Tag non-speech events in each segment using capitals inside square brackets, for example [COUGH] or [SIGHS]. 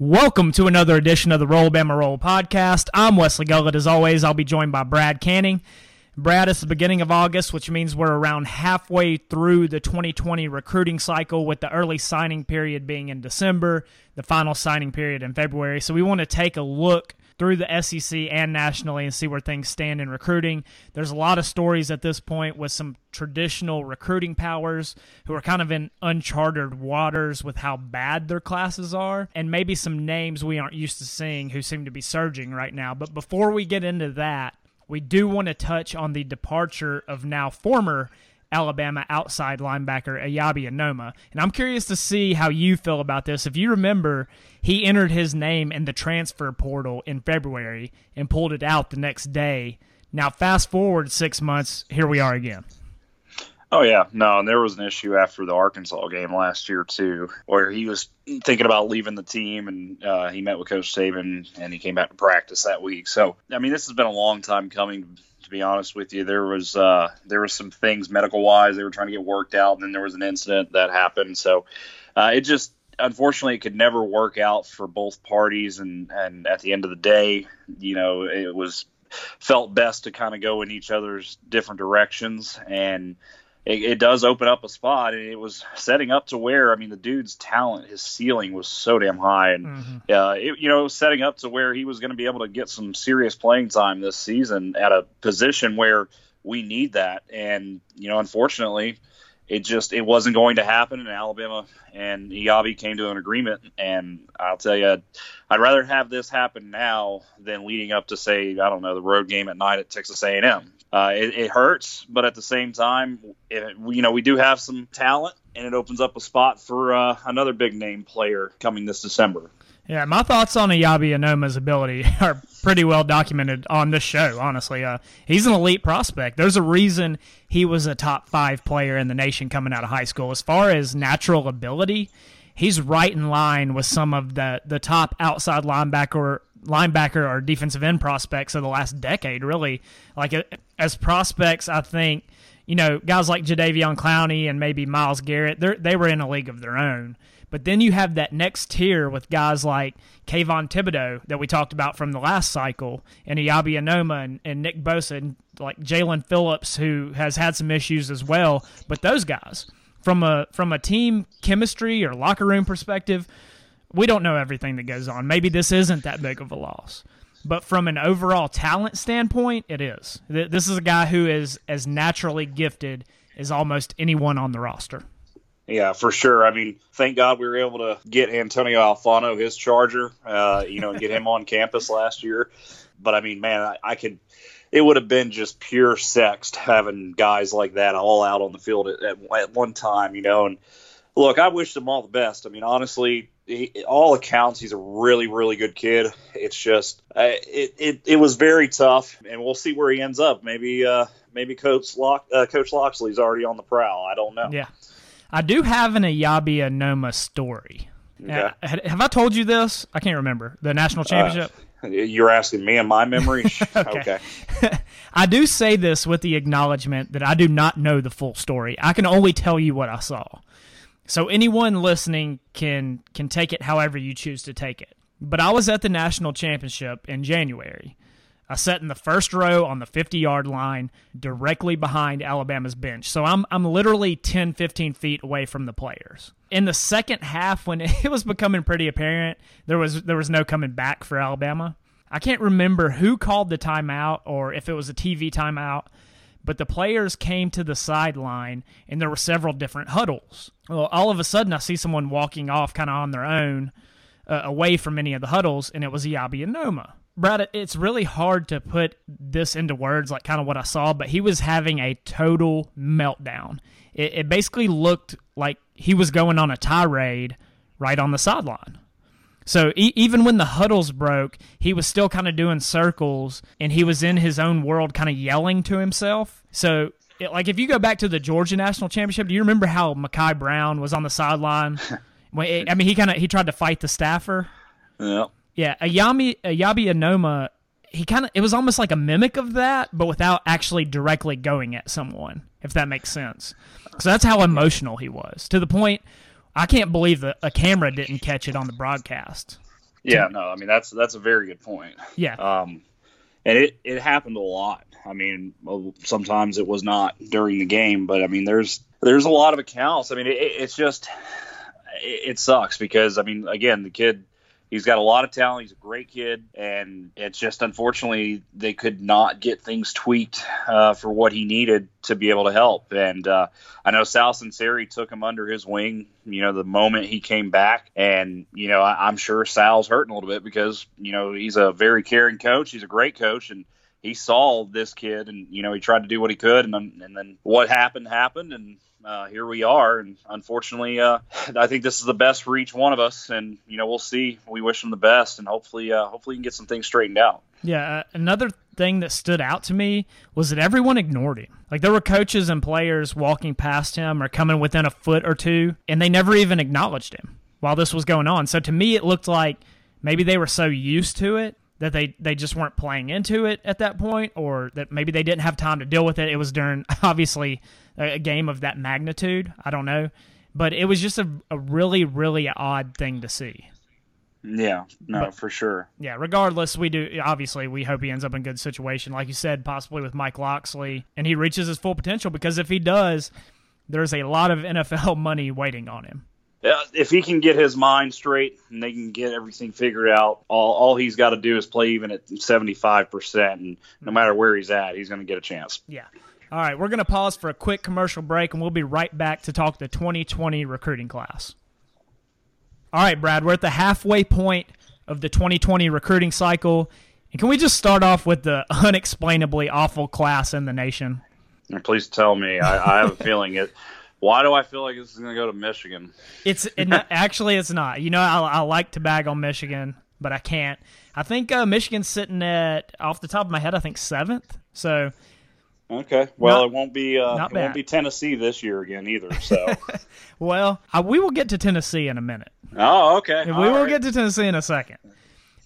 Welcome to another edition of the Roll Bama Roll podcast. I'm Wesley Gullett. As always, I'll be joined by Brad Canning. Brad, it's the beginning of August, which means we're around halfway through the 2020 recruiting cycle, with the early signing period being in December, the final signing period in February. So we want to take a look through the SEC and nationally and see where things stand in recruiting. There's a lot of stories at this point with some traditional recruiting powers who are kind of in uncharted waters with how bad their classes are, and maybe some names we aren't used to seeing who seem to be surging right now. But before we get into that, we do want to touch on the departure of now former Alabama outside linebacker Eyabi Anoma. And I'm curious to see how you feel about this. If you remember, he entered his name in the transfer portal in February and pulled it out the next day. Now, fast forward six months, here we are again. Oh yeah, no, and there was an issue after the Arkansas game last year too, where he was thinking about leaving the team, and uh, he met with Coach Saban, and he came back to practice that week. So, I mean, this has been a long time coming to be honest with you. There was uh, there was some things medical wise they were trying to get worked out, and then there was an incident that happened. So uh, it just unfortunately it could never work out for both parties, and and at the end of the day, you know, it was felt best to kind of go in each other's different directions and it, it, does open up a spot, and it was setting up to where I mean the dude's talent, his ceiling was so damn high, and mm-hmm. uh, it, you know it was setting up to where he was going to be able to get some serious playing time this season at a position where we need that, and you know unfortunately it just it wasn't going to happen in Alabama and Eyabi came to an agreement. And I'll tell you I'd rather have this happen now than leading up to say I don't know the road game at night at Texas A&M uh, it, it, hurts, but at the same time, it, you know, we do have some talent, and it opens up a spot for uh, another big name player coming this December. Yeah, my thoughts on Eyabi Anoma's ability [LAUGHS] are pretty well documented on this show. Honestly, uh, he's an elite prospect. There's a reason he was a top five player in the nation coming out of high school. As far as natural ability, he's right in line with some of the the top outside linebacker linebacker or defensive end prospects of the last decade, really. Like as prospects, I think you know guys like Jadeveon Clowney and maybe Myles Garrett, they they were in a league of their own. But then you have that next tier with guys like Kayvon Thibodeaux that we talked about from the last cycle, and Eyabi Anoma and, and Nick Bosa, and like Jaelan Phillips, who has had some issues as well. But those guys, from a from a team chemistry or locker room perspective, we don't know everything that goes on. Maybe this isn't that big of a loss. But from an overall talent standpoint, it is. This is a guy who is as naturally gifted as almost anyone on the roster. Yeah, for sure. I mean, thank God we were able to get Antonio Alfano his charger, uh, you know, and get him on campus last year. But I mean, man, I, I could. It would have been just pure sex having guys like that all out on the field at, at, at one time, you know. And look, I wish them all the best. I mean, honestly, he, all accounts, he's a really, really good kid. It's just, uh, it, it, it was very tough, and we'll see where he ends up. Maybe, uh, maybe Coach Lock, uh, Coach Locksley's already on the prowl. I don't know. Yeah, I do have an Eyabi Noma story. Okay. Uh, have I told you this? I can't remember the national uh, championship. [LAUGHS] You're asking me and my memory. [LAUGHS] okay. okay. [LAUGHS] I do say this with the acknowledgement that I do not know the full story. I can only tell you what I saw. So anyone listening can can take it however you choose to take it. But I was at the national championship in January. I sat in the first row on the 50 yard line directly behind Alabama's bench. So I'm, I'm literally 10, 15 feet away from the players. In the second half, when [LAUGHS] it was becoming pretty apparent there was, there was no coming back for Alabama, I can't remember who called the timeout or if it was a TV timeout, but the players came to the sideline and there were several different huddles. Well, all of a sudden, I see someone walking off kind of on their own uh, away from any of the huddles, and it was Eyabi Anoma. Brad, it's really hard to put this into words, like kind of what I saw, but he was having a total meltdown. It, it basically looked like he was going on a tirade right on the sideline. So e- even when the huddles broke, he was still kind of doing circles and he was in his own world, kind of yelling to himself. So, it, like, if you go back to the Georgia National Championship, do you remember how Mekhi Brown was on the sideline? [LAUGHS] I mean, he kind of he tried to fight the staffer. Yeah. Yeah. Ayami Eyabi Anoma, he kind of it was almost like a mimic of that, but without actually directly going at someone. If that makes sense. So that's how emotional he was to the point I can't believe that a camera didn't catch it on the broadcast. Yeah, no, I mean that's that's a very good point. Yeah. Um, and it it happened a lot. I mean, uh, sometimes it was not during the game, but I mean, there's there's a lot of accounts. I mean, it, it's just it, it sucks because I mean, again, the kid he's got a lot of talent. He's a great kid, and it's just unfortunately they could not get things tweaked uh, for what he needed to be able to help. And uh, I know Sal Sunseri took him under his wing. You know, the moment he came back, and you know, I, I'm sure Sal's hurting a little bit because you know he's a very caring coach. He's a great coach, and he saw this kid, and you know, he tried to do what he could, and then, and then what happened happened, and uh, here we are. And unfortunately, uh, I think this is the best for each one of us. And you know, we'll see. We wish him the best, and hopefully, uh, hopefully, you can get some things straightened out. Yeah. Uh, another thing that stood out to me was that everyone ignored him. Like there were coaches and players walking past him or coming within a foot or two, and they never even acknowledged him while this was going on. So to me, it looked like maybe they were so used to it that they they just weren't playing into it at that point or that maybe they didn't have time to deal with it it was during [LAUGHS] obviously a game of that magnitude. I don't know, but it was just a, a really really odd thing to see. Yeah, no, but, for sure. Yeah, regardless, we do obviously we hope he ends up in a good situation, like you said, possibly with Mike Locksley, and he reaches his full potential. Because if he does, there's a lot of NFL [LAUGHS] money waiting on him. Yeah, if he can get his mind straight and they can get everything figured out, all, all he's got to do is play even at 75%. And no hmm. matter where he's at, he's going to get a chance. Yeah. All right, we're going to pause for a quick commercial break, and we'll be right back to talk the 2020 recruiting class. All right, Brad, we're at the halfway point of the 2020 recruiting cycle. And can we just start off with the [LAUGHS] unexplainably awful class in the nation? Please tell me. I, I have a feeling it. Why do I feel like this is going to go to Michigan? It's it [LAUGHS] actually it's not. You know, I, I like to bag on Michigan, but I can't. I think uh, Michigan's sitting at off the top of my head. I think seventh. So Okay. Well, not, it won't be uh, it bad. won't be Tennessee this year again either. So. [LAUGHS] well, I, we will get to Tennessee in a minute. Oh, okay. we will right. get to Tennessee in a second.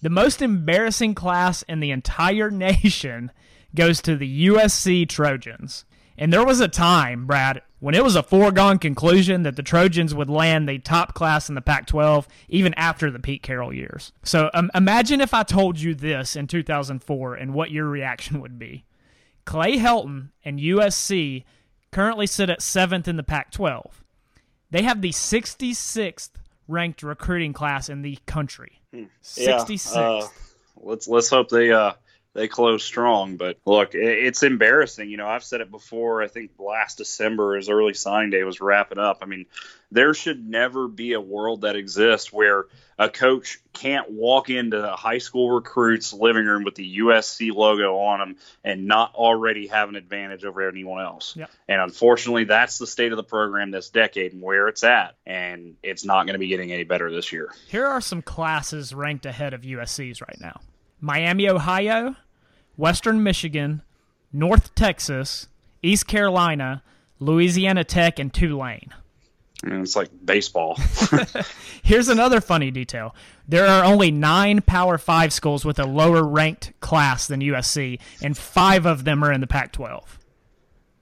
The most embarrassing class in the entire [LAUGHS] nation goes to the USC Trojans. And there was a time, Brad, when it was a foregone conclusion that the Trojans would land the top class in the Pac 12 even after the Pete Carroll years. So um, imagine if I told you this in 2004 and what your reaction would be. Clay Helton and USC currently sit at seventh in the Pac 12. They have the 66th ranked recruiting class in the country. 66th. Yeah, uh, let's let's hope they uh, they close strong. But look, it's embarrassing. You know, I've said it before. I think last December, as early signing day was wrapping up. I mean, there should never be a world that exists where a coach can't walk into a high school recruit's living room with the USC logo on them and not already have an advantage over anyone else. Yep. And unfortunately, that's the state of the program this decade and where it's at. And it's not going to be getting any better this year. Here are some classes ranked ahead of USC's right now Miami, Ohio, Western Michigan, North Texas, East Carolina, Louisiana Tech, and Tulane. I mean, it's like baseball. [LAUGHS] [LAUGHS] Here's another funny detail. There are only nine Power Five schools with a lower ranked class than USC, and five of them are in the Pac 12.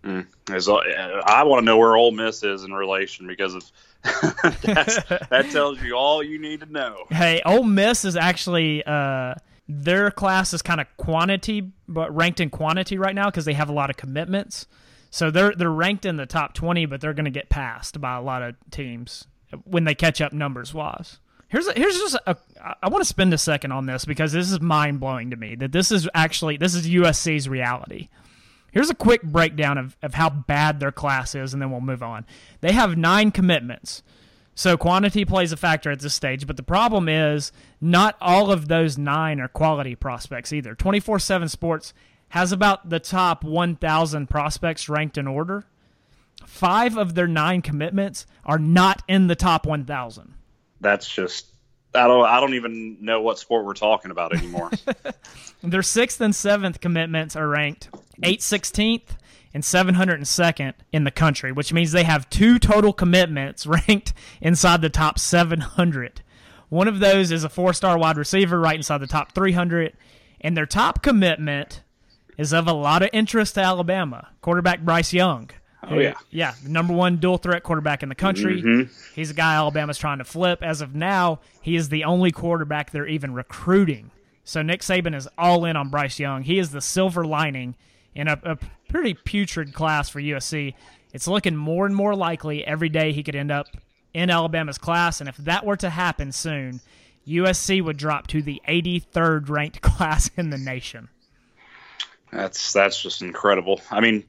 Mm. I want to know where Ole Miss is in relation because of [LAUGHS] that tells you all you need to know. Hey, Ole Miss is actually uh, their class is kind of quantity, but ranked in quantity right now because they have a lot of commitments. So they're they're ranked in the top twenty, but they're going to get passed by a lot of teams when they catch up numbers wise. Here's a, here's just a, I want to spend a second on this because this is mind blowing to me that this is actually this is USC's reality. Here's a quick breakdown of, of how bad their class is, and then we'll move on. They have nine commitments. So quantity plays a factor at this stage, but the problem is not all of those nine are quality prospects either. 24 7 Sports has about the top 1,000 prospects ranked in order. Five of their nine commitments are not in the top 1,000. That's just. I don't. I don't even know what sport we're talking about anymore. [LAUGHS] their sixth and seventh commitments are ranked eight sixteenth and 702nd in the country, which means they have two total commitments [LAUGHS] ranked inside the top 700. One of those is a four star wide receiver right inside the top 300. And their top commitment is of a lot of interest to Alabama, quarterback Bryce Young. Oh yeah, yeah, the number one dual threat quarterback in the country. Mm-hmm. He's a guy Alabama's trying to flip. As of now, he is the only quarterback they're even recruiting. So Nick Saban is all in on Bryce Young. He is the silver lining in a, a pretty putrid class for USC. It's looking more and more likely every day he could end up in Alabama's class, and if that were to happen soon, USC would drop to the 83rd ranked [LAUGHS] class in the nation. That's that's just incredible. I mean,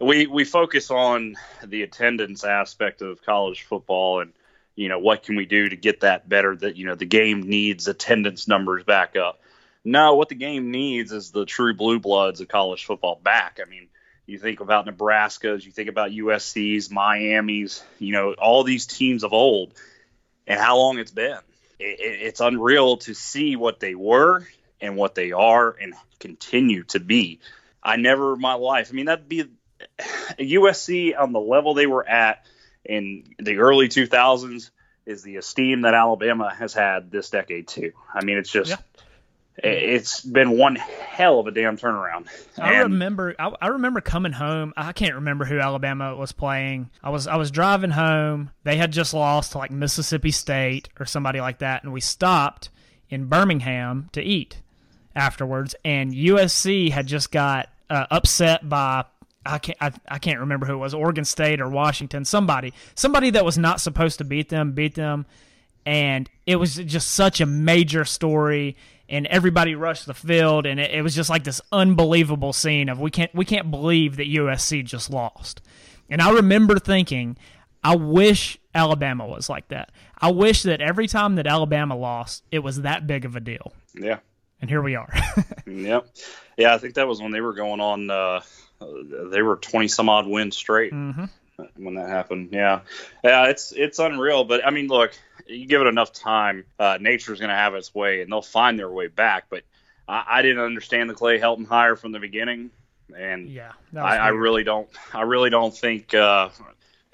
we we focus on the attendance aspect of college football and you know what can we do to get that better that you know the game needs attendance numbers back up no what the game needs is the true blue bloods of college football back i mean you think about nebraska's you think about usc's miami's you know all these teams of old and how long it's been it, it, it's unreal to see what they were and what they are and continue to be i never in my life i mean that'd be USC on the level they were at in the early 2000s is the esteem that Alabama has had this decade too. I mean, it's just yeah. It's been one hell of a damn turnaround. I remember I, I, remember coming home. I can't remember who Alabama was playing. I was I was driving home. They had just lost to like Mississippi State or somebody like that, and we stopped in Birmingham to eat afterwards. And USC had just got uh, upset by I can't I, I can't remember who it was Oregon State or Washington somebody somebody that was not supposed to beat them beat them and it was just such a major story and everybody rushed the field and it, it, was just like this unbelievable scene of we can't we can't believe that USC just lost. And I remember thinking I wish Alabama was like that. I wish that every time that Alabama lost it was that big of a deal. Yeah. And here we are. [LAUGHS] Yep. Yeah I think that was when they were going on uh they were 20 some odd wins straight. Mm-hmm. When that happened. Yeah. Yeah, it's it's unreal, but I mean, look, you give it enough time, uh, nature's going to have its way and they'll find their way back, but I, I didn't understand the Clay Helton hire from the beginning. And yeah, I, I, really don't. I really don't think uh,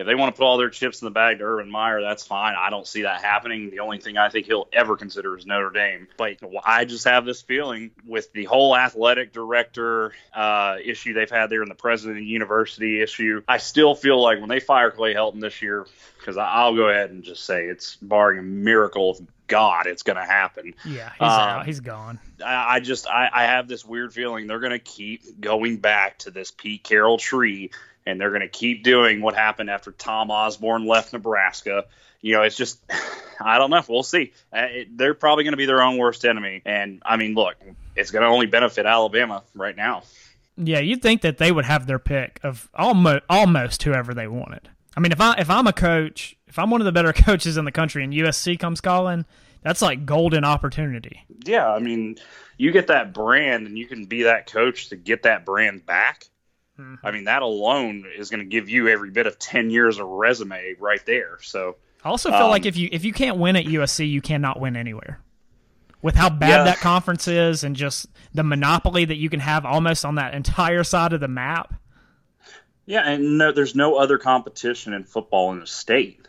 if they want to put all their chips in the bag to Urban Meyer, that's fine. I don't see that happening. The only thing I think he'll ever consider is Notre Dame. But I just have this feeling with the whole athletic director uh, issue they've had there and the president of the university issue, I still feel like when they fire Clay Helton this year, because I'll go ahead and just say it's barring a miracle of God, it's going to happen. Yeah, he's um, out. He's gone. I, I just I, I have this weird feeling they're going to keep going back to this Pete Carroll tree and they're going to keep doing what happened after Tom Osborne left Nebraska. You know, it's just, [SIGHS] I don't know. We'll see. Uh, it, they're probably going to be their own worst enemy. And I mean, look, it's going to only benefit Alabama right now. Yeah, you'd think that they would have their pick of almost almost whoever they wanted. I mean, if I if I'm a coach, if I'm one of the better [LAUGHS] coaches in the country, and USC comes calling, that's like golden opportunity. Yeah, I mean, you get that brand, and you can be that coach to get that brand back. Mm-hmm. I mean, that alone is going to give you every bit of ten years of resume right there. So I also feel um, like if you if you can't win at USC, you cannot win anywhere. With how bad yeah. that conference is, and just the monopoly that you can have almost on that entire side of the map. Yeah, and no, there's no other competition in football in the state.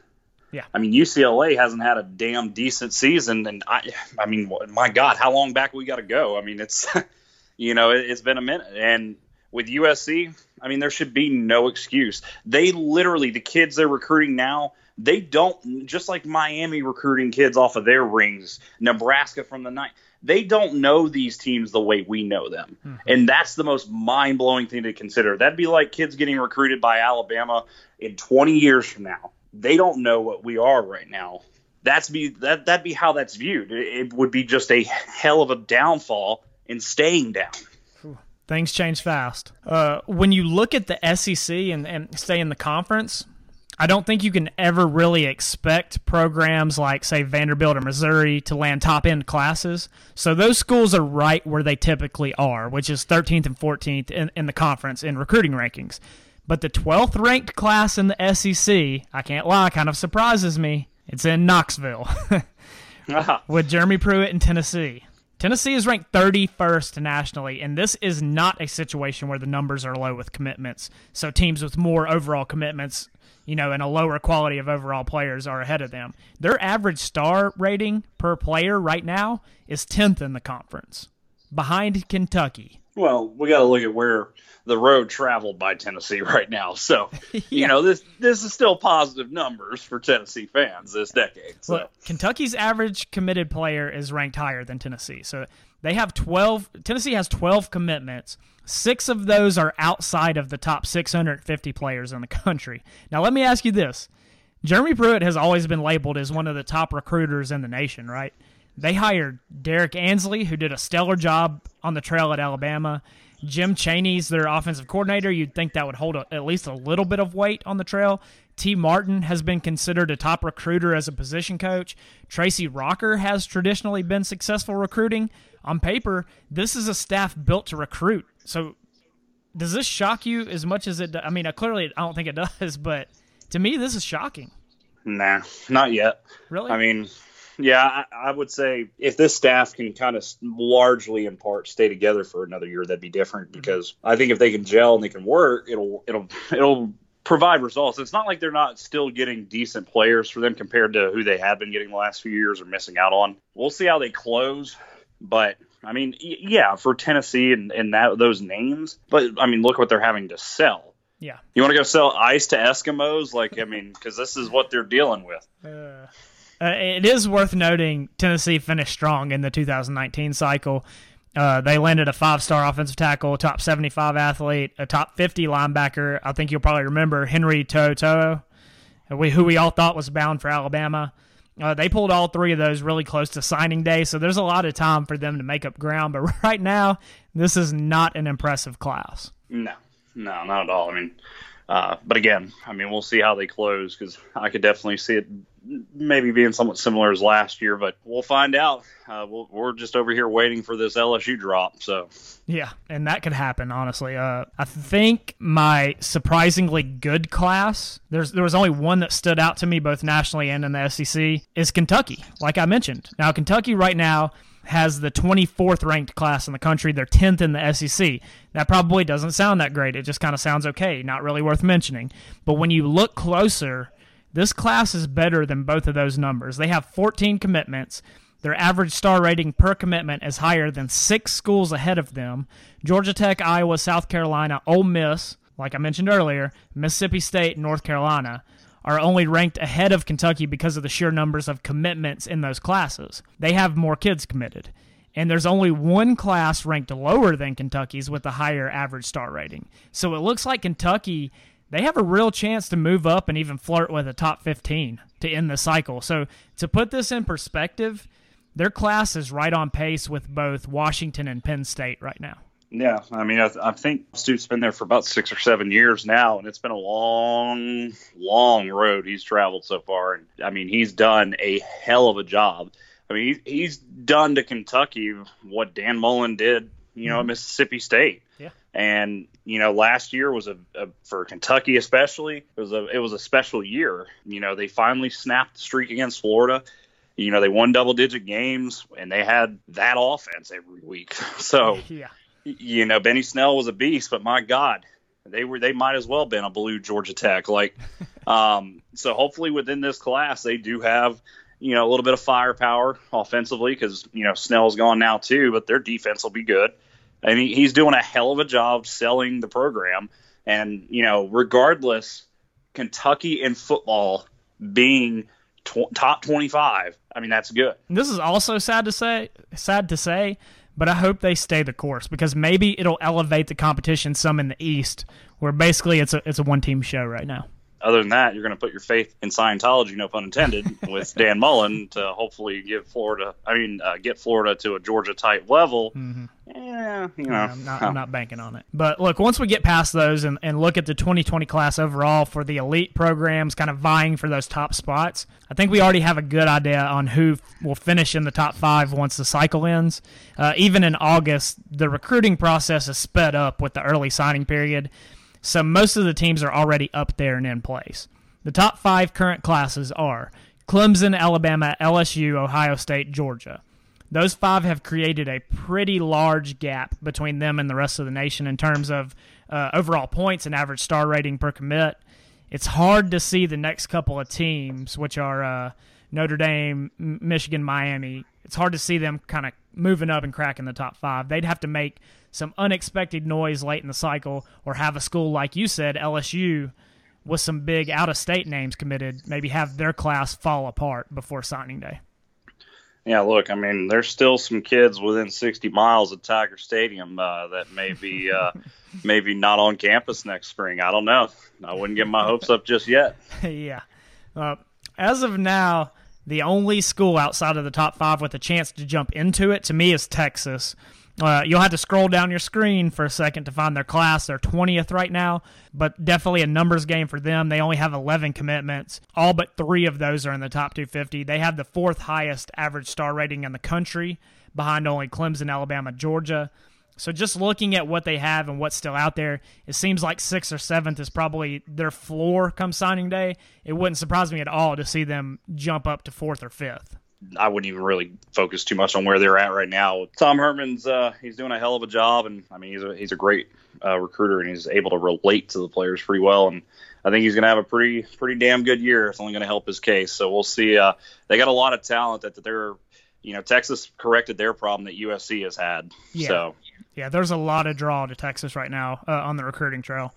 Yeah, I mean UCLA hasn't had a damn decent season, and I, I mean, my God, how long back we got to go? I mean, it's, [LAUGHS] you know, it, it's been a minute, and with USC, I mean, there should be no excuse. They literally, the kids they're recruiting now, they don't, just like Miami recruiting kids off of their rings, Nebraska from the night, they don't know these teams the way we know them. Mm-hmm. And that's the most mind blowing thing to consider. That'd be like kids getting recruited by Alabama in 20 years from now. They don't know what we are right now. That's be that that'd be how that's viewed. It, would be just a hell of a downfall in staying down. Things change fast. Uh, when you look at the SEC and, and stay in the conference, I don't think you can ever really expect programs like, say, Vanderbilt or Missouri to land top end classes. So those schools are right where they typically are, which is 13th and 14th in, in the conference in recruiting rankings. But the 12th ranked class in the SEC, I can't lie, kind of surprises me. It's in Knoxville [LAUGHS] uh-huh. [LAUGHS] with Jeremy Pruitt in Tennessee. Tennessee is ranked 31st nationally, and this is not a situation where the numbers are low with commitments. So teams with more overall commitments, you know, and a lower quality of overall players are ahead of them. Their average star rating per player right now is 10th in the conference, behind Kentucky. Well, we got to look at where the road traveled by Tennessee [LAUGHS] right now. So, yeah. [LAUGHS] you know, this this is still positive numbers for Tennessee fans this decade. So. Look, Kentucky's average committed player is ranked higher than Tennessee. So they have 12 Tennessee has 12 commitments. 6 of those are outside of the top 650 players in the country. Now, let me ask you this. Jeremy Pruitt has always been labeled as one of the top recruiters in the nation, right? They hired Derrick Ansley, who did a stellar job on the trail at Alabama. Jim Chaney's their offensive coordinator. You'd think that would hold a, at least a little bit of weight on the trail. Tee Martin has been considered a top recruiter as a position coach. Tracy Rocker has traditionally been successful recruiting. On paper, this is a staff built to recruit. So, does this shock you as much as it? I mean, uh, clearly, I don't think it [LAUGHS] does, but to me, this is shocking. Nah, not yet. Really? I mean, yeah, I, I, would say if this staff can kind of largely in part stay together for another year, that'd be different. Mm-hmm. Because. I think if they can gel and they can work, it'll it'll it'll provide results. It's not like they're not still getting decent players for them compared to who they have been getting the last few years or missing out on. We'll see how they close, but I mean, yeah, for Tennessee and, and that those names, but I mean, look what they're having to sell. Yeah. You want to go sell ice to Eskimos? Like, I mean, because this is what they're dealing with. Uh, uh, it is worth noting Tennessee finished strong in the 2019 cycle. Uh, they landed a five star offensive tackle, top 75 athlete, a top 50 linebacker. I think you'll probably remember Henry To'oTo'o, who we all thought was bound for Alabama. Uh, they pulled all three of those really close to signing day, so there's a lot of time for them to make up ground. But [LAUGHS] right now, this is not an impressive class. No, no, not at all. I mean, uh, but again, I mean, we'll see how they close because I could definitely see it maybe being somewhat similar as last year, but we'll find out. Uh, we we are just over here waiting for this LSU drop. So yeah, and that could happen. Honestly, uh, I think my surprisingly good class. There's there was only one that stood out to me both nationally and in the SEC is Kentucky. Like I mentioned, now Kentucky right now has the 24th ranked class in the country. They're 10th in the SEC. That probably doesn't sound that great. It just kind of sounds okay, not really worth mentioning. But when you look closer this class is better than both of those numbers. They have 14 commitments. Their average star rating per commitment is higher than six schools ahead of them Georgia Tech, Iowa, South Carolina, Ole Miss, like I mentioned earlier, Mississippi State, North Carolina are only ranked ahead of Kentucky because of the sheer numbers of commitments in those classes. They have more kids committed. And there's only one class ranked lower than Kentucky's with a higher average star rating. So it looks like Kentucky they have a real chance to move up and even flirt with a top 15 to end the cycle. So, to put this in perspective, their class is right on pace with both Washington and Penn State right now. Yeah, I mean, I, I think Stoops' been there for about six or seven years now, and it's been a long, long road he's traveled so far. And I mean, he's done a hell of a job. I mean, he's done to Kentucky what Dan Mullen did, you know, mm-hmm. at Mississippi State. Yeah. And you know, last year was a, a, for Kentucky especially. It was a it was a special year. You know, they finally snapped the streak against Florida. You know, they won double digit games and they had that offense every week. [LAUGHS] So [LAUGHS] yeah. You know, Benny Snell was a beast, but my God, they were they might as well been a blue Georgia Tech. Like, [LAUGHS] um, so hopefully within this class they do have you know a little bit of firepower offensively because you know Snell's gone now too, but their defense will be good. And mean, he's doing a hell of a job selling the program. And, you know, regardless, Kentucky in football being tw- top 25, I mean, that's good. This is also sad to say, sad to say, but I hope they stay the course because maybe it'll elevate the competition some in the East, where basically it's a it's a one team show right now other than that, you're going to put your faith in Scientology, no pun intended, [LAUGHS] with Dan Mullen to hopefully give Florida, I mean, uh, get Florida to a Georgia type level. Mm-hmm. Yeah, you know, I'm not, I'm not, banking on it. But look, once we get past those and, and look at the 2020 class overall for the elite programs, kind of vying for those top spots, I think we already have a good idea on who will finish in the top five once the cycle ends. Uh, even in August, the recruiting process is sped up with the early signing period. So most of the teams are already up there and in place. The top five current classes are Clemson, Alabama, LSU, Ohio State, Georgia. Those five have created a pretty large gap between them and the rest of the nation in terms of uh, overall points and average star rating per commit. It's hard to see the next couple of teams, which are uh, Notre Dame, Michigan, Miami, it's hard to see them kind of moving up and cracking the top five. They'd have to make some unexpected noise late in the cycle, or have a school like you said, LSU, with some big out of state names committed, maybe have their class fall apart before signing day. Yeah, look, I mean, there's still some kids within 60 miles of Tiger Stadium uh, that may be uh, [LAUGHS] maybe not on campus next spring. I don't know. I wouldn't get my hopes up just yet. [LAUGHS] yeah. Uh, as of now, the only school outside of the top five with a chance to jump into it to me is Texas. Uh, you'll have to scroll down your screen for a second to find their class. They're 20th right now, but definitely a numbers game for them. They only have 11 commitments. All but three of those are in the top 250. They have the fourth highest average star rating in the country, behind only Clemson, Alabama, Georgia. So just looking at what they have and what's still out there, it seems like sixth or seventh is probably their floor come signing day. It wouldn't surprise me at all to see them jump up to fourth or fifth. I wouldn't even really focus too much on where they're at right now. Tom Herman's uh, he's doing a hell of a job, and I mean he's a he's a great uh, recruiter, and he's able to relate to the players pretty well. And I think he's going to have a pretty pretty damn good year. It's only going to help his case. So we'll see. Uh, they got a lot of talent that, that they're you know Texas corrected their problem that USC has had. Yeah. So yeah, there's a lot of draw to Texas right now uh, on the recruiting trail.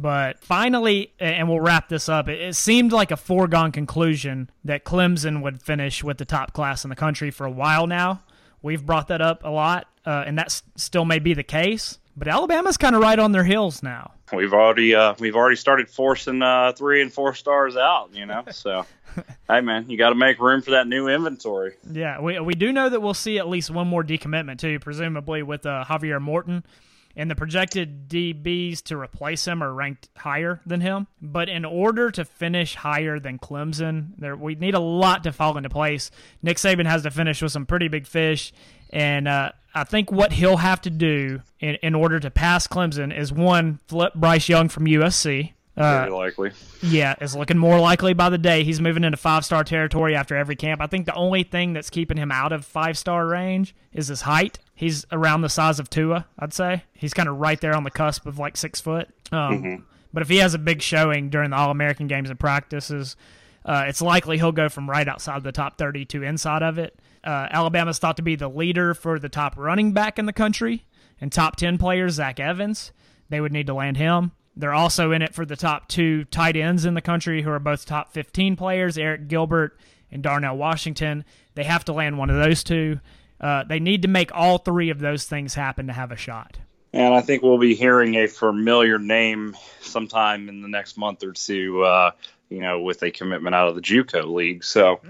But finally, and we'll wrap this up, it, seemed like a foregone conclusion that Clemson would finish with the top class in the country for a while now. We've brought that up a lot, uh, and that still may be the case. But Alabama's kind of right on their heels now. We've already uh, we've already started forcing uh, three and four stars out, you know. [LAUGHS] So, hey man, you got to make room for that new inventory. Yeah, we we do know that we'll see at least one more decommitment too, presumably with uh, Javier Morton and the projected DBs to replace him are ranked higher than him. But in order to finish higher than Clemson, there we need a lot to fall into place. Nick Saban has to finish with some pretty big fish, and uh, I think what he'll have to do in, in order to pass Clemson is one flip Bryce Young from USC. Uh, Very likely. Yeah, is looking more likely by the day. He's moving into five star territory after every camp. I think the only thing that's keeping him out of five star range is his height. He's around the size of Tua, I'd say. He's kind of right there on the cusp of like six foot. Um, mm-hmm. But if he has a big showing during the All American games and practices, uh, it's likely he'll go from right outside the top 30 to inside of it. Uh, Alabama's thought to be the leader for the top running back in the country and top 10 players, Zach Evans. They would need to land him. They're also in it for the top two tight ends in the country, who are both top 15 players, Arik Gilbert and Darnell Washington. They have to land one of those two. Uh, they need to make all three of those things happen to have a shot. And I think we'll be hearing a familiar name sometime in the next month or two, uh, you know, with a commitment out of the JUCO league. So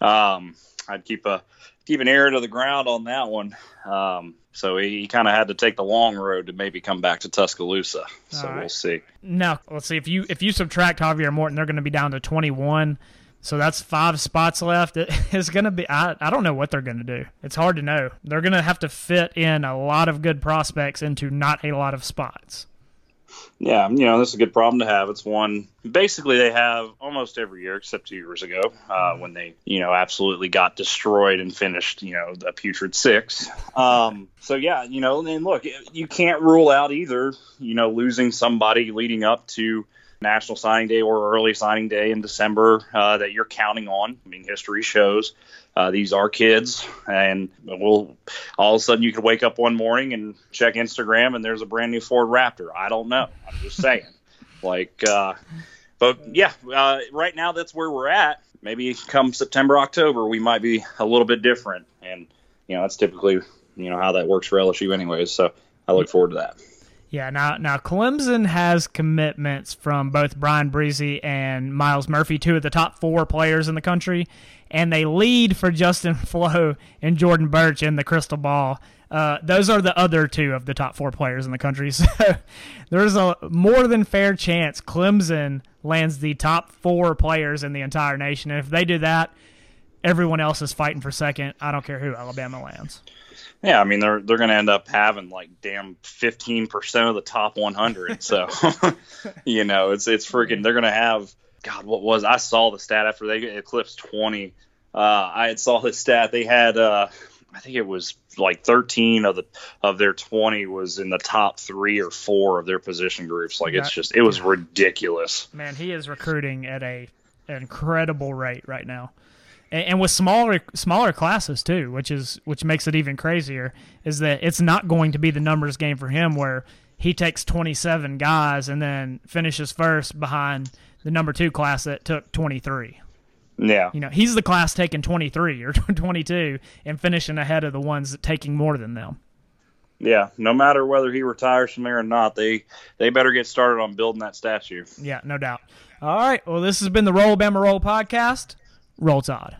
um, I'd keep a keep an ear to the ground on that one. Um, so he, kind of had to take the long road to maybe come back to Tuscaloosa. So right. we'll see. Now let's see if you if you subtract Javier Morton, they're going to be down to 21. So that's five spots left. [LAUGHS] It's going to be, I, I don't know what they're going to do. It's hard to know. They're going to have to fit in a lot of good prospects into not a lot of spots. Yeah, you know, this is a good problem to have. It's one basically they have almost every year except two years ago uh, when they, you know, absolutely got destroyed and finished, you know, the putrid six. Um, so yeah, you know, and look, you can't rule out either, you know, losing somebody leading up to National Signing Day or early signing day in December uh, that you're counting on. I mean, history shows uh, these are kids, and we'll all of a sudden you could wake up one morning and check Instagram and there's a brand new Ford Raptor. I don't know. I'm just saying. [LAUGHS] like, uh, but yeah, uh, right now that's where we're at. Maybe come September, October, we might be a little bit different, and you know that's typically you know how that works for LSU, anyways. So I look forward to that. Yeah, now now Clemson has commitments from both Bryan Bresee and Myles Murphy, two of the top four players in the country, and they lead for Justin [LAUGHS] Flowe and Jordan Burch in the crystal ball. Uh, those are the other two of the top four players in the country. [LAUGHS] So there's a more than fair chance Clemson lands the top four players in the entire nation. And if they do that, everyone else is fighting for second. I don't care who Alabama lands. Yeah, I mean they're they're going to end up having like damn fifteen percent of the top one hundred. So, [LAUGHS] you know, it's it's freaking. They're going to have God. What was I saw the stat after they eclipsed twenty. Uh, I had saw the stat they had. Uh, I think it was like 13 of the of their 20 was in the top three or four of their position groups. Like it's just it was ridiculous. Man, he is recruiting at a an incredible rate right now. And, and with smaller smaller classes too, which is which makes it even crazier, is that it's not going to be the numbers game for him where he takes 27 guys and then finishes first behind the number two class that took 23. Yeah. You know, he's the class taking 23 or [LAUGHS] 22 and finishing ahead of the ones taking more than them. Yeah, no matter whether he retires from there or not, they they better get started on building that statue. Yeah, no doubt. All right. Well, this has been the Roll Bama Roll podcast. Roll Tide.